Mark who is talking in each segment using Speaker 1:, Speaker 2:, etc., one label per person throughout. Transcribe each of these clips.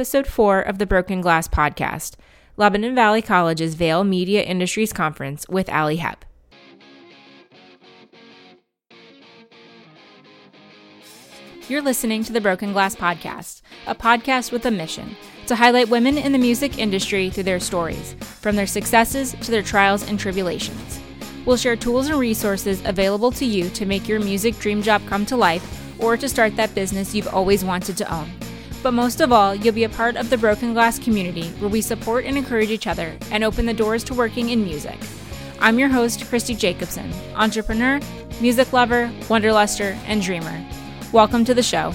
Speaker 1: episode four of the Broken Glass podcast, Lebanon Valley College's VALE Media Industries Conference with Ally Hepp. You're listening to the Broken Glass Podcast, a podcast with a mission to highlight women in the music industry through their stories, from their successes to their trials and tribulations. We'll share tools and resources available to you to make your music dream job come to life or to start that business you've always wanted to own. But most of all, you'll be a part of the Broken Glass community where we support and encourage each other and open the doors to working in music. I'm your host, Christy Jacobson, entrepreneur, music lover, wanderluster, and dreamer. Welcome to the show.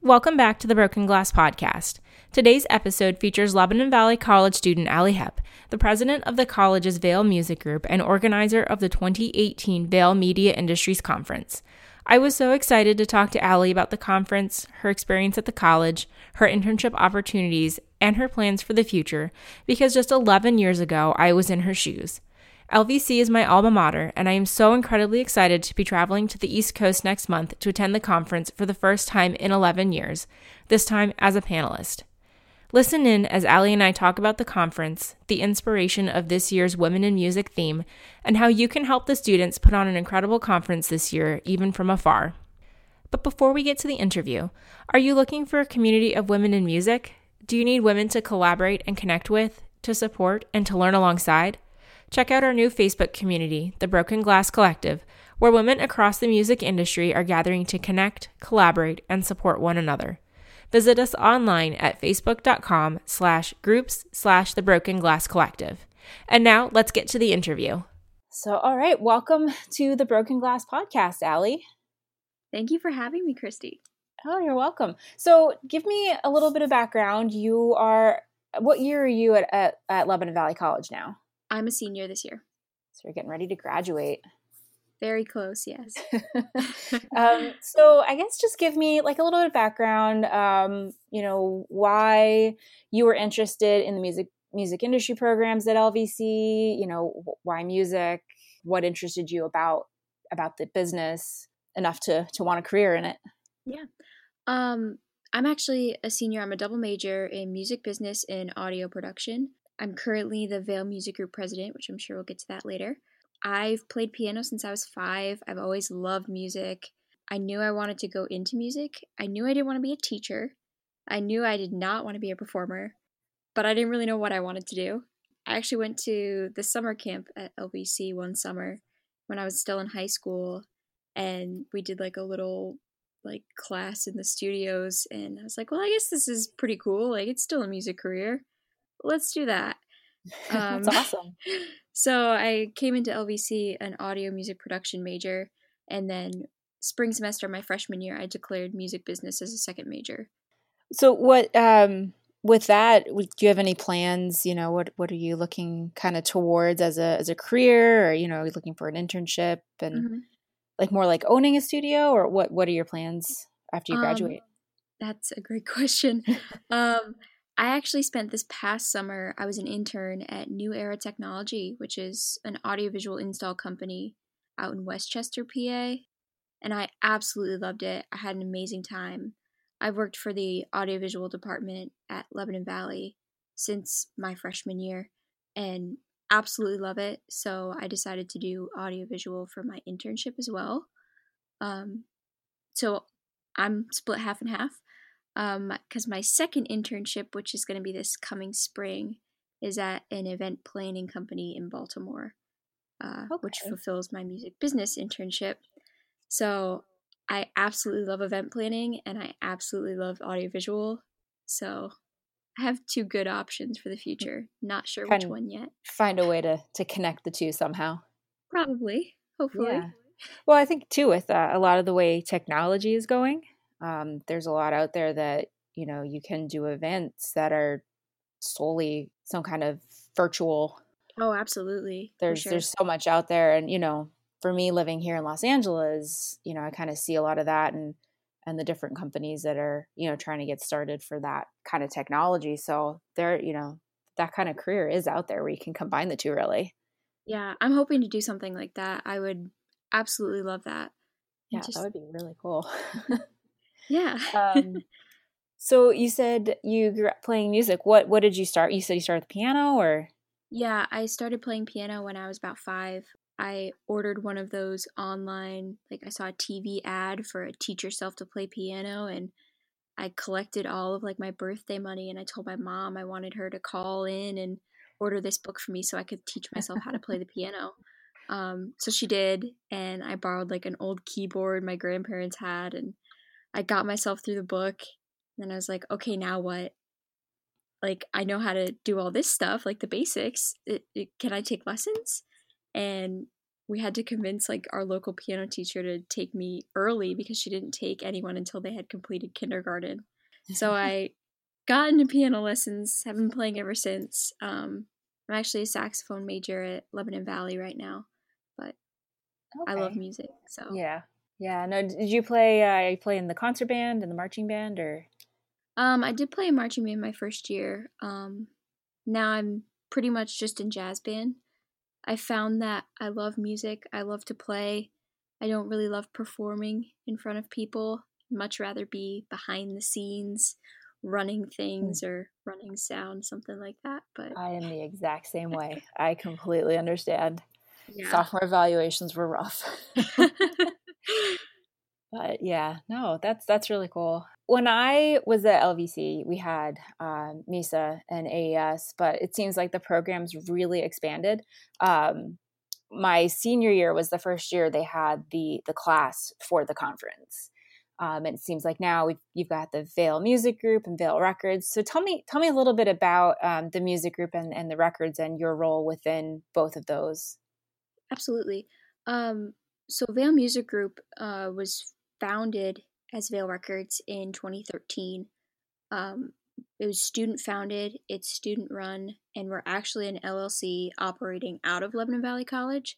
Speaker 1: Welcome back to the Broken Glass Podcast. Today's episode features Lebanon Valley College student Ally Hepp, the president of the college's VALE Music Group and organizer of the 2018 VALE Media Industries Conference. I was so excited to talk to Ally about the conference, her experience at the college, her internship opportunities, and her plans for the future because just 11 years ago I was in her shoes. LVC is my alma mater, and I am so incredibly excited to be traveling to the East Coast next month to attend the conference for the first time in 11 years, this time as a panelist. Listen in as Ally and I talk about the conference, the inspiration of this year's Women in Music theme, and how you can help the students put on an incredible conference this year, even from afar. But before we get to the interview, are you looking for a community of women in music? Do you need women to collaborate and connect with, to support, and to learn alongside? check out our new Facebook community, the Broken Glass Collective, where women across the music industry are gathering to connect, collaborate, and support one another. Visit us online at facebook.com slash groups slash the Broken Glass Collective. And now let's get to the interview. So, all right, welcome to the Broken Glass Podcast, Ally.
Speaker 2: Thank you for having me, Christy.
Speaker 1: Oh, you're welcome. So, give me a little bit of background. You are, what year are you at, at, at Lebanon Valley College now?
Speaker 2: I'm a senior this year.
Speaker 1: So you're getting ready to graduate.
Speaker 2: Very close, yes.
Speaker 1: um, so I guess just give me like a little bit of background. Um, you know why you were interested in the music music industry programs at LVC. You know why music. What interested you about about the business enough to to want a career in it?
Speaker 2: Yeah. Um, I'm actually a senior. I'm a double major in music business and audio production. I'm currently the VALE Music Group president, which I'm sure we'll get to that later. I've played piano since I was five. I've always loved music. I knew I wanted to go into music. I knew I didn't want to be a teacher. I knew I did not want to be a performer, but I didn't really know what I wanted to do. I actually went to the summer camp at LVC one summer when I was still in high school, and we did like a little like class in the studios and I was like, well, I guess this is pretty cool. Like it's still a music career let's do that.
Speaker 1: Um, That's awesome.
Speaker 2: So I came into LVC an audio music production major, and then spring semester my freshman year, I declared music business as a second major.
Speaker 1: So what um with that, do you have any plans? You know, what what are you looking kind of towards as a as a career, or you know, looking for an internship and mm-hmm. like more like owning a studio, or what what are your plans after you um, graduate?
Speaker 2: Um, that's a great question. um, I actually spent this past summer, I was an intern at New Era Technology, which is an audiovisual install company out in Westchester, PA. And I absolutely loved it. I had an amazing time. I've worked for the audiovisual department at Lebanon Valley since my freshman year and absolutely love it. So I decided to do audiovisual for my internship as well. Um, so I'm split half and half because um, my second internship, which is going to be this coming spring, is at an event planning company in Baltimore, uh, okay. which fulfills my music business internship. So I absolutely love event planning and I absolutely love audiovisual. So I have two good options for the future. Not sure which one yet.
Speaker 1: Find a way to to connect the two somehow.
Speaker 2: Probably, hopefully. Yeah.
Speaker 1: Well, I think too with uh, a lot of the way technology is going, um, there's a lot out there that you know you can do events that are solely some kind of virtual
Speaker 2: oh absolutely
Speaker 1: there's sure. there's so much out there and you know for me living here in los angeles you know i kind of see a lot of that and and the different companies that are you know trying to get started for that kind of technology so there you know that kind of career is out there where you can combine the two really.
Speaker 2: Yeah i'm hoping to do something like that i would absolutely love that.
Speaker 1: Yeah just... that would be really cool
Speaker 2: Yeah.
Speaker 1: um, So you said you grew up playing music. What what did you start? You said you started the piano or
Speaker 2: Yeah, I started playing piano when I was about 5. I ordered one of those online like I saw a TV ad for a teach yourself to play piano and I collected all of like my birthday money and I told my mom I wanted her to call in and order this book for me so I could teach myself how to play the piano. Um, so she did, and I borrowed like an old keyboard my grandparents had, and I got myself through the book. And I was like, okay, now what? Like, I know how to do all this stuff, like the basics. It, it, can I take lessons? And we had to convince like our local piano teacher to take me early because she didn't take anyone until they had completed kindergarten. So I got into piano lessons, have been playing ever since. Um, I'm actually a saxophone major at Lebanon Valley right now, but okay. I love music. So
Speaker 1: yeah, yeah. No, did you play? Uh, you play in the concert band and the marching band, or?
Speaker 2: Um, I did play in marching band my first year. Um, now I'm pretty much just in jazz band. I found that I love music. I love to play. I don't really love performing in front of people. much rather be behind the scenes running hmm. things or running sound, something like that. But
Speaker 1: I am the exact same way. I completely understand. Yeah. Sophomore evaluations were rough. but yeah, no, that's that's really cool. When I was at LVC, we had um, MISA and AES, but it seems like the program's really expanded. Um, my senior year was the first year they had the the class for the conference um, and it seems like now you've got the VALE Music Group and VALE Records. So tell me, tell me a little bit about um, the music group and, and the records and your role within both of those.
Speaker 2: Absolutely. Um, so VALE Music Group uh, was founded as VALE Records in 2013. Um, it was student founded, it's student run, and we're actually an LLC operating out of Lebanon Valley College.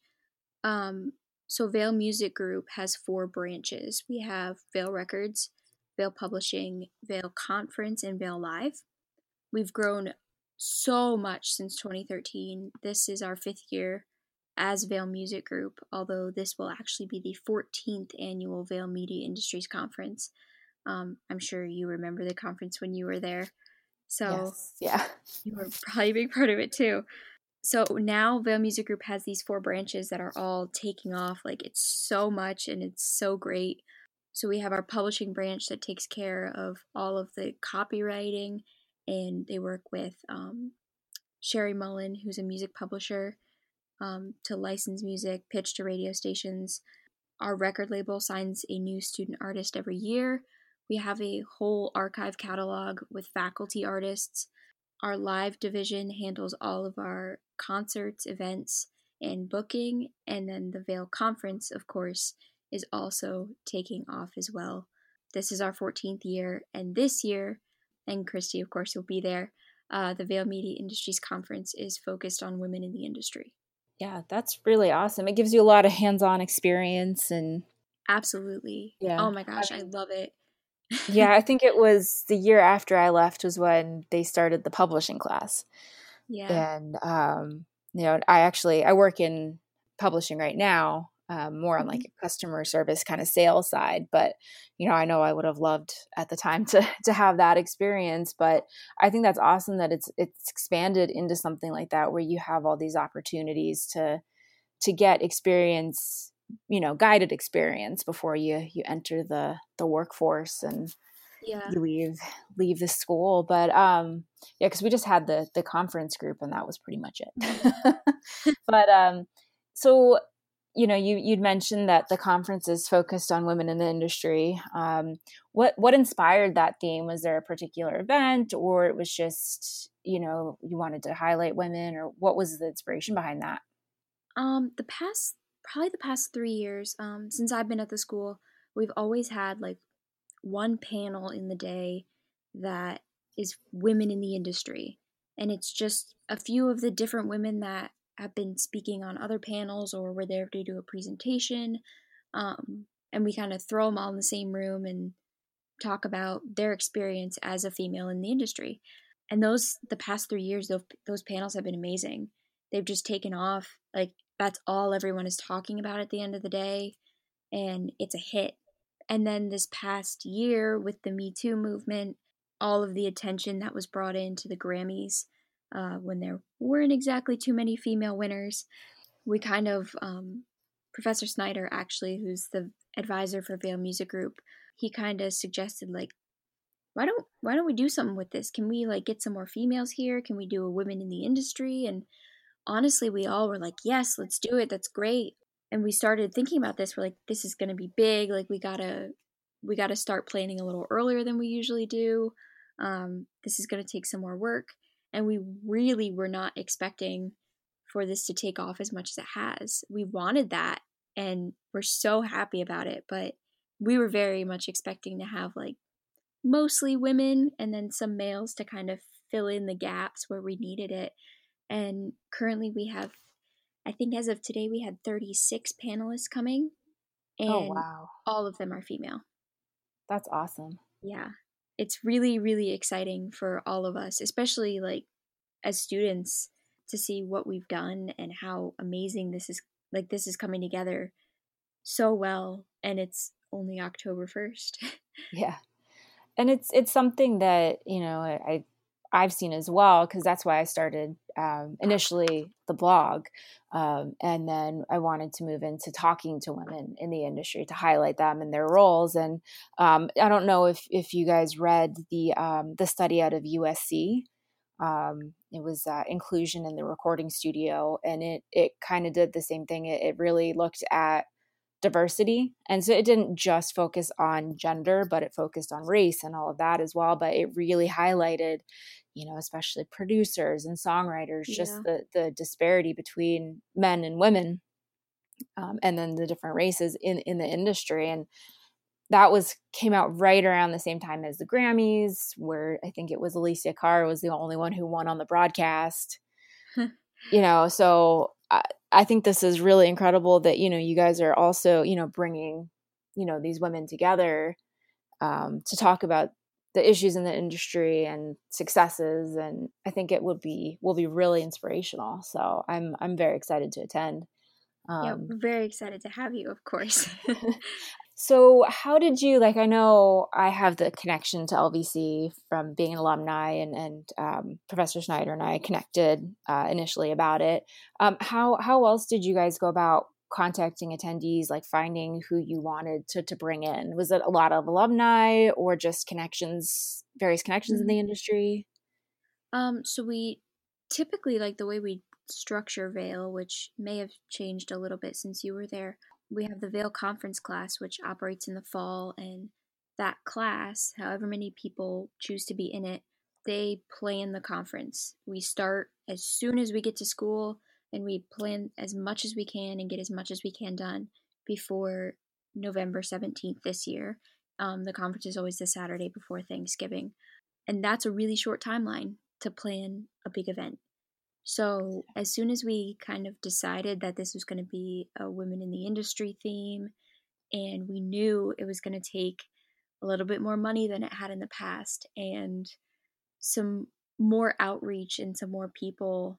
Speaker 2: Um, so VALE Music Group has four branches. We have VALE Records, VALE Publishing, VALE Conference, and VALE Live. We've grown so much since 2013. This is our fifth year as VALE Music Group, although this will actually be the 14th annual VALE Media Industries Conference. Um, I'm sure you remember the conference when you were there. So,
Speaker 1: yes, yeah,
Speaker 2: you were probably a big part of it too so now VALE Music Group has these four branches that are all taking off. Like it's so much and it's so great. So we have our publishing branch that takes care of all of the copyrighting, and they work with um, Sherry Mullen, who's a music publisher, um, to license music, pitch to radio stations. Our record label signs a new student artist every year. We have a whole archive catalog with faculty artists our live division handles all of our concerts, events, and booking. And then the VALE Conference, of course, is also taking off as well. This is our 14th year, and this year, and Christy, of course, will be there. Uh, the VALE Media Industries Conference is focused on women in the industry.
Speaker 1: Yeah, that's really awesome. It gives you a lot of hands on experience and.
Speaker 2: Absolutely. Yeah. Oh my gosh, I, I love it
Speaker 1: yeah, I think it was the year after I left was when they started the publishing class. Yeah. And um, you know, I actually I work in publishing right now, um, more on like mm-hmm. a customer service kind of sales side. But you know, I know I would have loved at the time to to have that experience. But I think that's awesome that it's it's expanded into something like that where you have all these opportunities to to get experience you know guided experience before you you enter the the workforce and yeah. you leave leave the school but um yeah because we just had the the conference group and that was pretty much it mm-hmm. but um so you know you you'd mentioned that the conference is focused on women in the industry. Um what what inspired that theme? Was there a particular event or it was just you know you wanted to highlight women or what was the inspiration behind that?
Speaker 2: Um the past probably the past three years, um, since I've been at the school, we've always had like one panel in the day that is women in the industry. And it's just a few of the different women that have been speaking on other panels or were there to do a presentation. Um, and we kind of throw them all in the same room and talk about their experience as a female in the industry. And those, the past three years, those, those panels have been amazing. They've just taken off. Like that's all everyone is talking about at the end of the day and it's a hit and then this past year with the me too movement all of the attention that was brought into the Grammys uh, when there weren't exactly too many female winners. We kind of, um, Professor Snyder, actually, who's the advisor for VALE Music Group, he kind of suggested like, why don't why don't we do something with this? Can we like get some more females here? Can we do a women in the industry? And honestly, we all were like, yes, let's do it. That's great. And we started thinking about this. We're like, this is going to be big. Like we gotta we gotta start planning a little earlier than we usually do. Um, this is going to take some more work. And we really were not expecting for this to take off as much as it has. We wanted that and we're so happy about it, but we were very much expecting to have like mostly women and then some males to kind of fill in the gaps where we needed it. And currently we have I think as of today we had 36 panelists coming
Speaker 1: oh, and oh, wow.
Speaker 2: all of them are female.
Speaker 1: That's awesome.
Speaker 2: Yeah it's really really exciting for all of us especially like as students to see what we've done and how amazing this is like this is coming together so well and it's only October 1st.
Speaker 1: yeah. And it's it's something that, you know, I I've seen as well because that's why I started um, initially the blog, um, and then I wanted to move into talking to women in the industry to highlight them and their roles. And um, I don't know if if you guys read the um, the study out of USC. Um, it was uh, inclusion in the recording studio, and it it kind of did the same thing. It, it really looked at diversity. And so it didn't just focus on gender, but it focused on race and all of that as well. But it really highlighted, you know, especially producers and songwriters, yeah. just the the disparity between men and women, um, and then the different races in in the industry. And that was came out right around the same time as the Grammys, where I think it was Alessia Cara was the only one who won on the broadcast. you know, so I, I think this is really incredible that you know you guys are also you know bringing you know these women together um, to talk about the issues in the industry and successes and i think it would be will be really inspirational so i'm i'm very excited to attend
Speaker 2: um, yeah, very excited to have you of course
Speaker 1: So, how did you like? I know I have the connection to LVC from being an alumni, and and um, Professor Snyder and I connected uh, initially about it. Um, how how else did you guys go about contacting attendees, like finding who you wanted to to bring in? Was it a lot of alumni or just connections, various connections mm-hmm. in the mm-hmm. industry?
Speaker 2: Um, so we typically like the way we structure VALE, which may have changed a little bit since you were there we have the VALE Conference class, which operates in the fall, and that class, however many people choose to be in it, they plan the conference. We start as soon as we get to school, and we plan as much as we can and get as much as we can done before November 17th this year. Um, the conference is always the Saturday before Thanksgiving. And that's a really short timeline to plan a big event. So, as soon as we kind of decided that this was going to be a women in the industry theme, and we knew it was going to take a little bit more money than it had in the past, and some more outreach and some more people,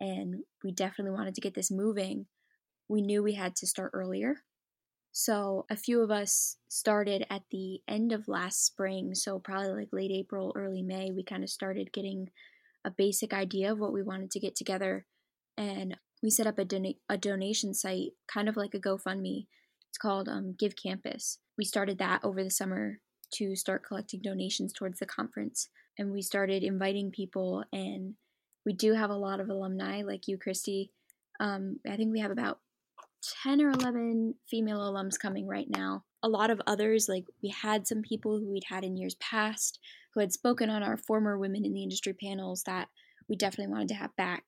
Speaker 2: and we definitely wanted to get this moving, we knew we had to start earlier. So, a few of us started at the end of last spring, so probably like late April, early May, we kind of started getting a basic idea of what we wanted to get together. And we set up a, don- a donation site, kind of like a GoFundMe. It's called um, Give Campus. We started that over the summer to start collecting donations towards the conference. And we started inviting people, and we do have a lot of alumni, like you, Christy. Um, I think we have about 10 or 11 female alums coming right now. A lot of others, like we had some people who we'd had in years past who had spoken on our former women in the industry panels that we definitely wanted to have back.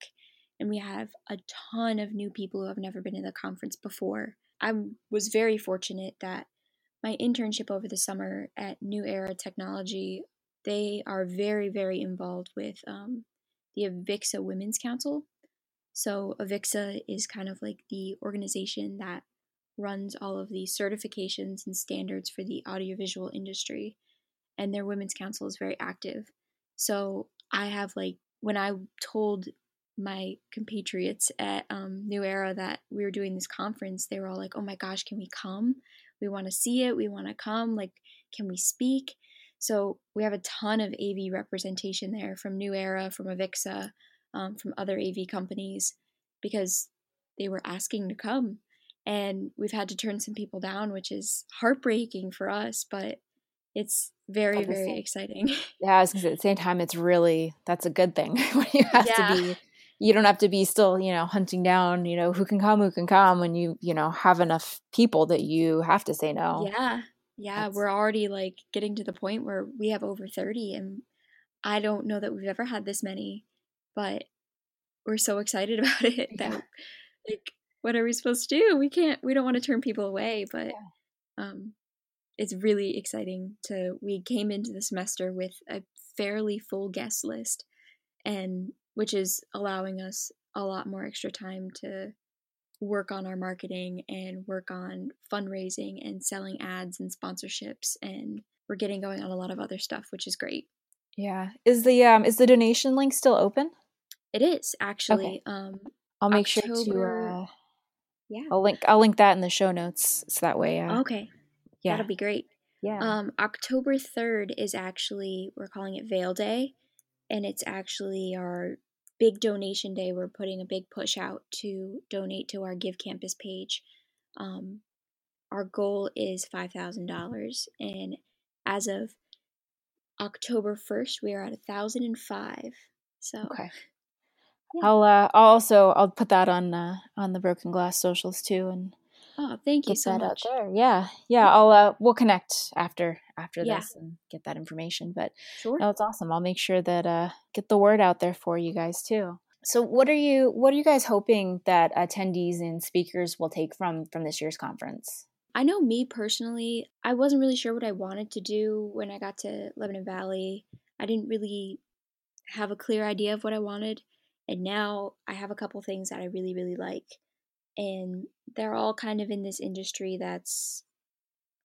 Speaker 2: And we have a ton of new people who have never been to the conference before. I was very fortunate that my internship over the summer at New Era Technology, they are very, very involved with um, the Avixa Women's Council. So, Avixa is kind of like the organization that runs all of the certifications and standards for the audiovisual industry and their women's council is very active. So I have like when I told my compatriots at um, New Era that we were doing this conference, they were all like, "Oh my gosh, can we come? We want to see it. We want to come. Like, can we speak?" So we have a ton of AV representation there from New Era, from Avixa, um, from other AV companies because they were asking to come. And we've had to turn some people down, which is heartbreaking for us, but it's very, very same, exciting.
Speaker 1: Yeah, I was gonna say at the same time, it's really that's a good thing when you have yeah. to be you don't have to be still, you know, hunting down, you know, who can come, who can come when you, you know, have enough people that you have to say no.
Speaker 2: Yeah. Yeah. That's... We're already like getting to the point where we have over 30 and I don't know that we've ever had this many, but we're so excited about it yeah. that like what are we supposed to do? We can't we don't want to turn people away, but yeah. um it's really exciting to we came into the semester with a fairly full guest list and which is allowing us a lot more extra time to work on our marketing and work on fundraising and selling ads and sponsorships and we're getting going on a lot of other stuff which is great.
Speaker 1: Yeah. Is the um is the donation link still open?
Speaker 2: It is actually okay. um
Speaker 1: i'll make October, sure to uh yeah. I'll link i'll link that in the show notes so that way uh,
Speaker 2: okay. yeah. That'll be great. Yeah. Um october 3rd is actually we're calling it VALE day and it's actually our big donation day. We're putting a big push out to donate to our Give Campus page. Um, our goal is $5,000, and as of October 1st, we are at 1,005. So,
Speaker 1: okay. Yeah. I'll uh, I'll also I'll put that on uh, on the Broken Glass socials too, and
Speaker 2: Oh, thank you so much.
Speaker 1: there. Yeah, yeah. I'll uh, we'll connect after after yeah. this and get that information. But sure, no, it's awesome. I'll make sure that uh get the word out there for you guys too. So, what are you what are you guys hoping that attendees and speakers will take from from this year's conference?
Speaker 2: I know me personally, I wasn't really sure what I wanted to do when I got to Lebanon Valley. I didn't really have a clear idea of what I wanted, and now I have a couple things that I really really like and they're all kind of in this industry that's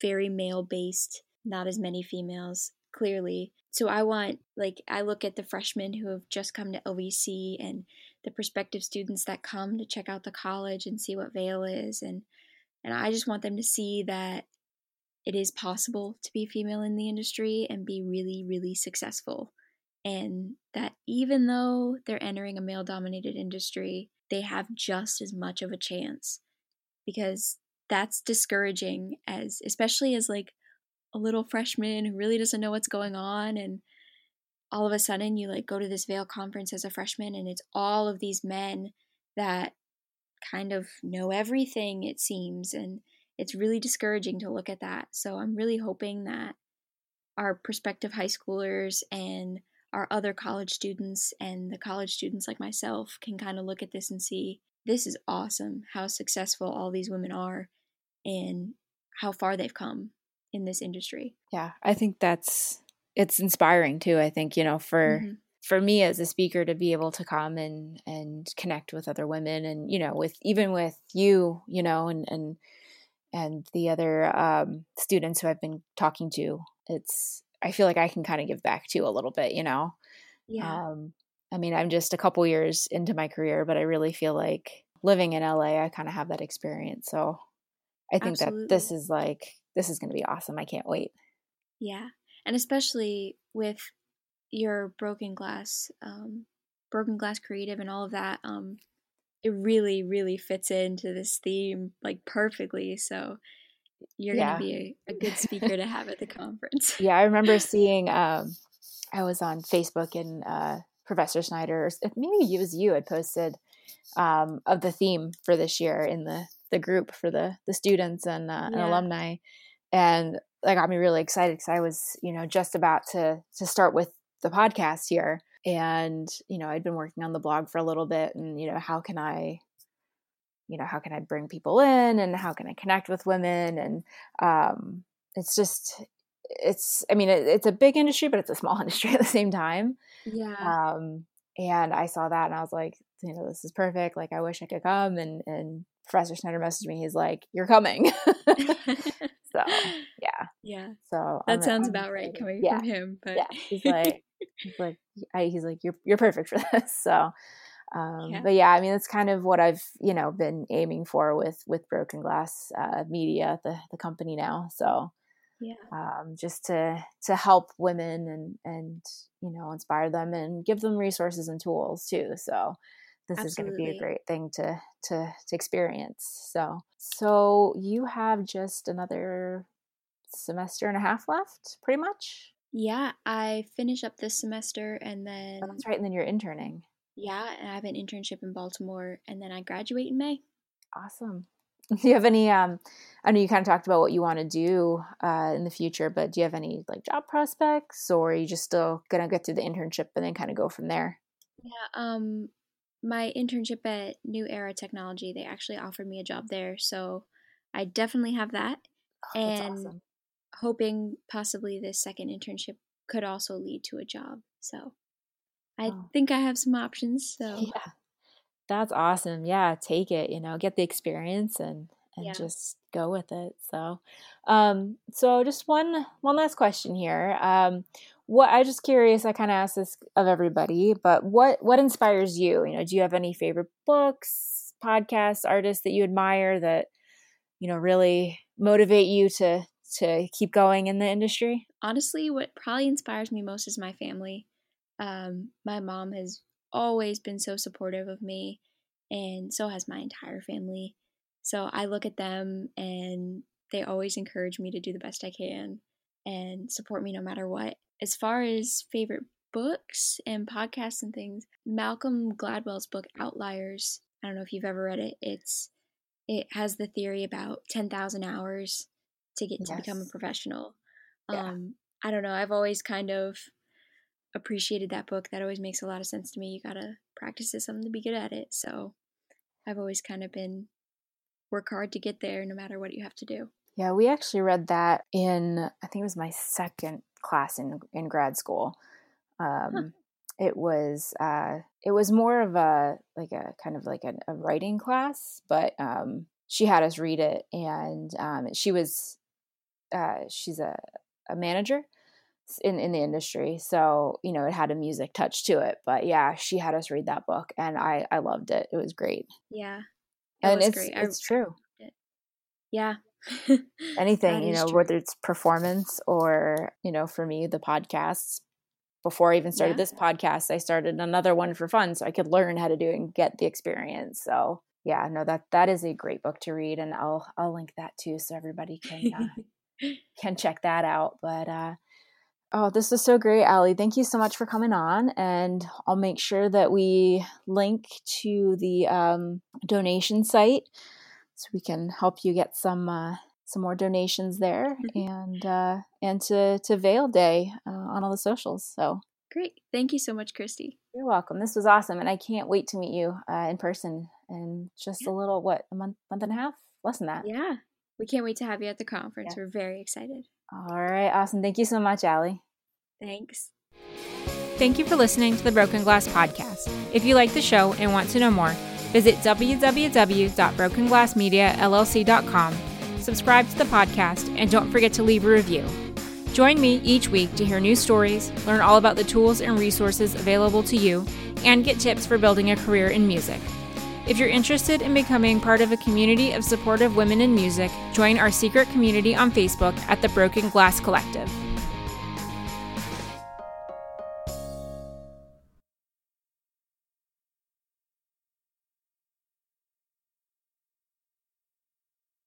Speaker 2: very male based, not as many females, clearly. So I want, like, I look at the freshmen who have just come to LVC and the prospective students that come to check out the college and see what VALE is. And, and I just want them to see that it is possible to be female in the industry and be really, really successful. And that even though they're entering a male dominated industry, they have just as much of a chance because that's discouraging as especially as like a little freshman who really doesn't know what's going on and all of a sudden you like go to this VALE conference as a freshman and it's all of these men that kind of know everything it seems and it's really discouraging to look at that. So i'm really hoping that our prospective high schoolers and our other college students and the college students like myself can kind of look at this and see this is awesome how successful all these women are and how far they've come in this industry.
Speaker 1: Yeah, I think that's it's inspiring too. I think, you know, for mm-hmm. for me as a speaker to be able to come and and connect with other women and, you know, with even with you, you know, and and and the other um students who I've been talking to, it's I feel like I can kind of give back to a little bit, you know?
Speaker 2: Yeah.
Speaker 1: Um, I mean, I'm just a couple years into my career, but I really feel like living in LA, I kind of have that experience. So I think Absolutely. that this is like, this is going to be awesome. I can't wait.
Speaker 2: Yeah. And especially with your broken glass, um, broken glass creative and all of that, um, it really, really fits into this theme like perfectly. So you're yeah. going to be a, a, good speaker to have at the conference.
Speaker 1: Yeah, I remember seeing. Um, I was on Facebook and uh, Professor Snyder, maybe it was you, had posted um, of the theme for this year in the the group for the the students and, uh, yeah. and alumni, and that got me really excited because I was you know just about to to start with the podcast here, and you know I'd been working on the blog for a little bit, and you know how can I you know how can i bring people in and how can i connect with women? And um, it's just it's i mean it, it's a big industry but it's a small industry at the same time.
Speaker 2: Yeah.
Speaker 1: Um, and i saw that and i was like you know this is perfect. Like i wish i could come. And and professor snyder messaged me he's like you're coming. So yeah.
Speaker 2: Yeah.
Speaker 1: So
Speaker 2: that I'm, sounds about right coming yeah. from him but
Speaker 1: yeah. He's like he's like I, he's like you're you're perfect for this. So um, yeah. but yeah i mean it's kind of what i've you know been aiming for with with broken glass uh, media the the company now so
Speaker 2: Yeah.
Speaker 1: Um, just to to help women and and you know inspire them and give them resources and tools too. So this Absolutely. is going to be a great thing to to to experience. So so you have just another semester and a half left, pretty much.
Speaker 2: Yeah, I finish up this semester and then.
Speaker 1: Oh, that's right, and then you're interning.
Speaker 2: Yeah, and I have an internship in Baltimore, and then I graduate in May.
Speaker 1: Awesome. Do you have any? Um, I know you kind of talked about what you want to do uh, in the future, but do you have any like job prospects, or are you just still gonna get through the internship and then kind of go from there?
Speaker 2: Yeah. Um, my internship at New Era Technology, they actually offered me a job there, so I definitely have that. Oh, and awesome. hoping possibly this second internship could also lead to a job. So I oh. think I have some options. So
Speaker 1: yeah, that's awesome. Yeah, take it. You know, get the experience and and yeah. just go with it. So, um, so just one one last question here. Um, what I just curious. I kind of ask this of everybody, but what what inspires you? You know, do you have any favorite books, podcasts, artists that you admire that you know really motivate you to to keep going in the industry?
Speaker 2: Honestly, what probably inspires me most is my family. Um, my mom has always been so supportive of me, and so has my entire family. So I look at them and they always encourage me to do the best I can and support me no matter what. As far as favorite books and podcasts and things, Malcolm Gladwell's book Outliers, I don't know if you've ever read it. It's it has the theory about 10,000 hours to get yes. to become a professional. Yeah. Um I don't know, I've always kind of appreciated that book. That always makes a lot of sense to me. You gotta practice something to be good at it. So I've always kind of been work hard to get there no matter what you have to do.
Speaker 1: Yeah, we actually read that in I think it was my second class in in grad school. Um, huh. It was uh, it was more of a like a kind of like a, a writing class, but um, she had us read it, and um, she was uh, she's a, a manager, in in the industry so you know it had a music touch to it but yeah she had us read that book and i i loved it it was great
Speaker 2: yeah
Speaker 1: it and it's great. it's true
Speaker 2: it. yeah
Speaker 1: anything you know true. whether it's performance or you know for me the podcasts before i even started yeah. this podcast i started another one for fun so i could learn how to do it and get the experience so yeah no that that is a great book to read and i'll i'll link that too so everybody can uh, can check that out but uh Oh, this is so great, Ally. Thank you so much for coming on. And I'll make sure that we link to the um, donation site so we can help you get some uh, some more donations there mm-hmm. and uh, and to, to VALE Day uh, on all the socials. So
Speaker 2: great. Thank you so much, Christy.
Speaker 1: You're welcome. This was awesome. And I can't wait to meet you uh, in person in just yeah. a little, what, a month, month and a half? Less than that.
Speaker 2: Yeah. We can't wait to have you at the conference. Yeah. We're very excited.
Speaker 1: All right. Awesome. Thank you so much, Ally.
Speaker 2: Thanks.
Speaker 1: Thank you for listening to the Broken Glass Podcast. If you like the show and want to know more, visit www.brokenglassmediallc.com, subscribe to the podcast, and don't forget to leave a review. Join me each week to hear new stories, learn all about the tools and resources available to you, and get tips for building a career in music. If you're interested in becoming part of a community of supportive women in music, join our secret community on Facebook at the Broken Glass Collective.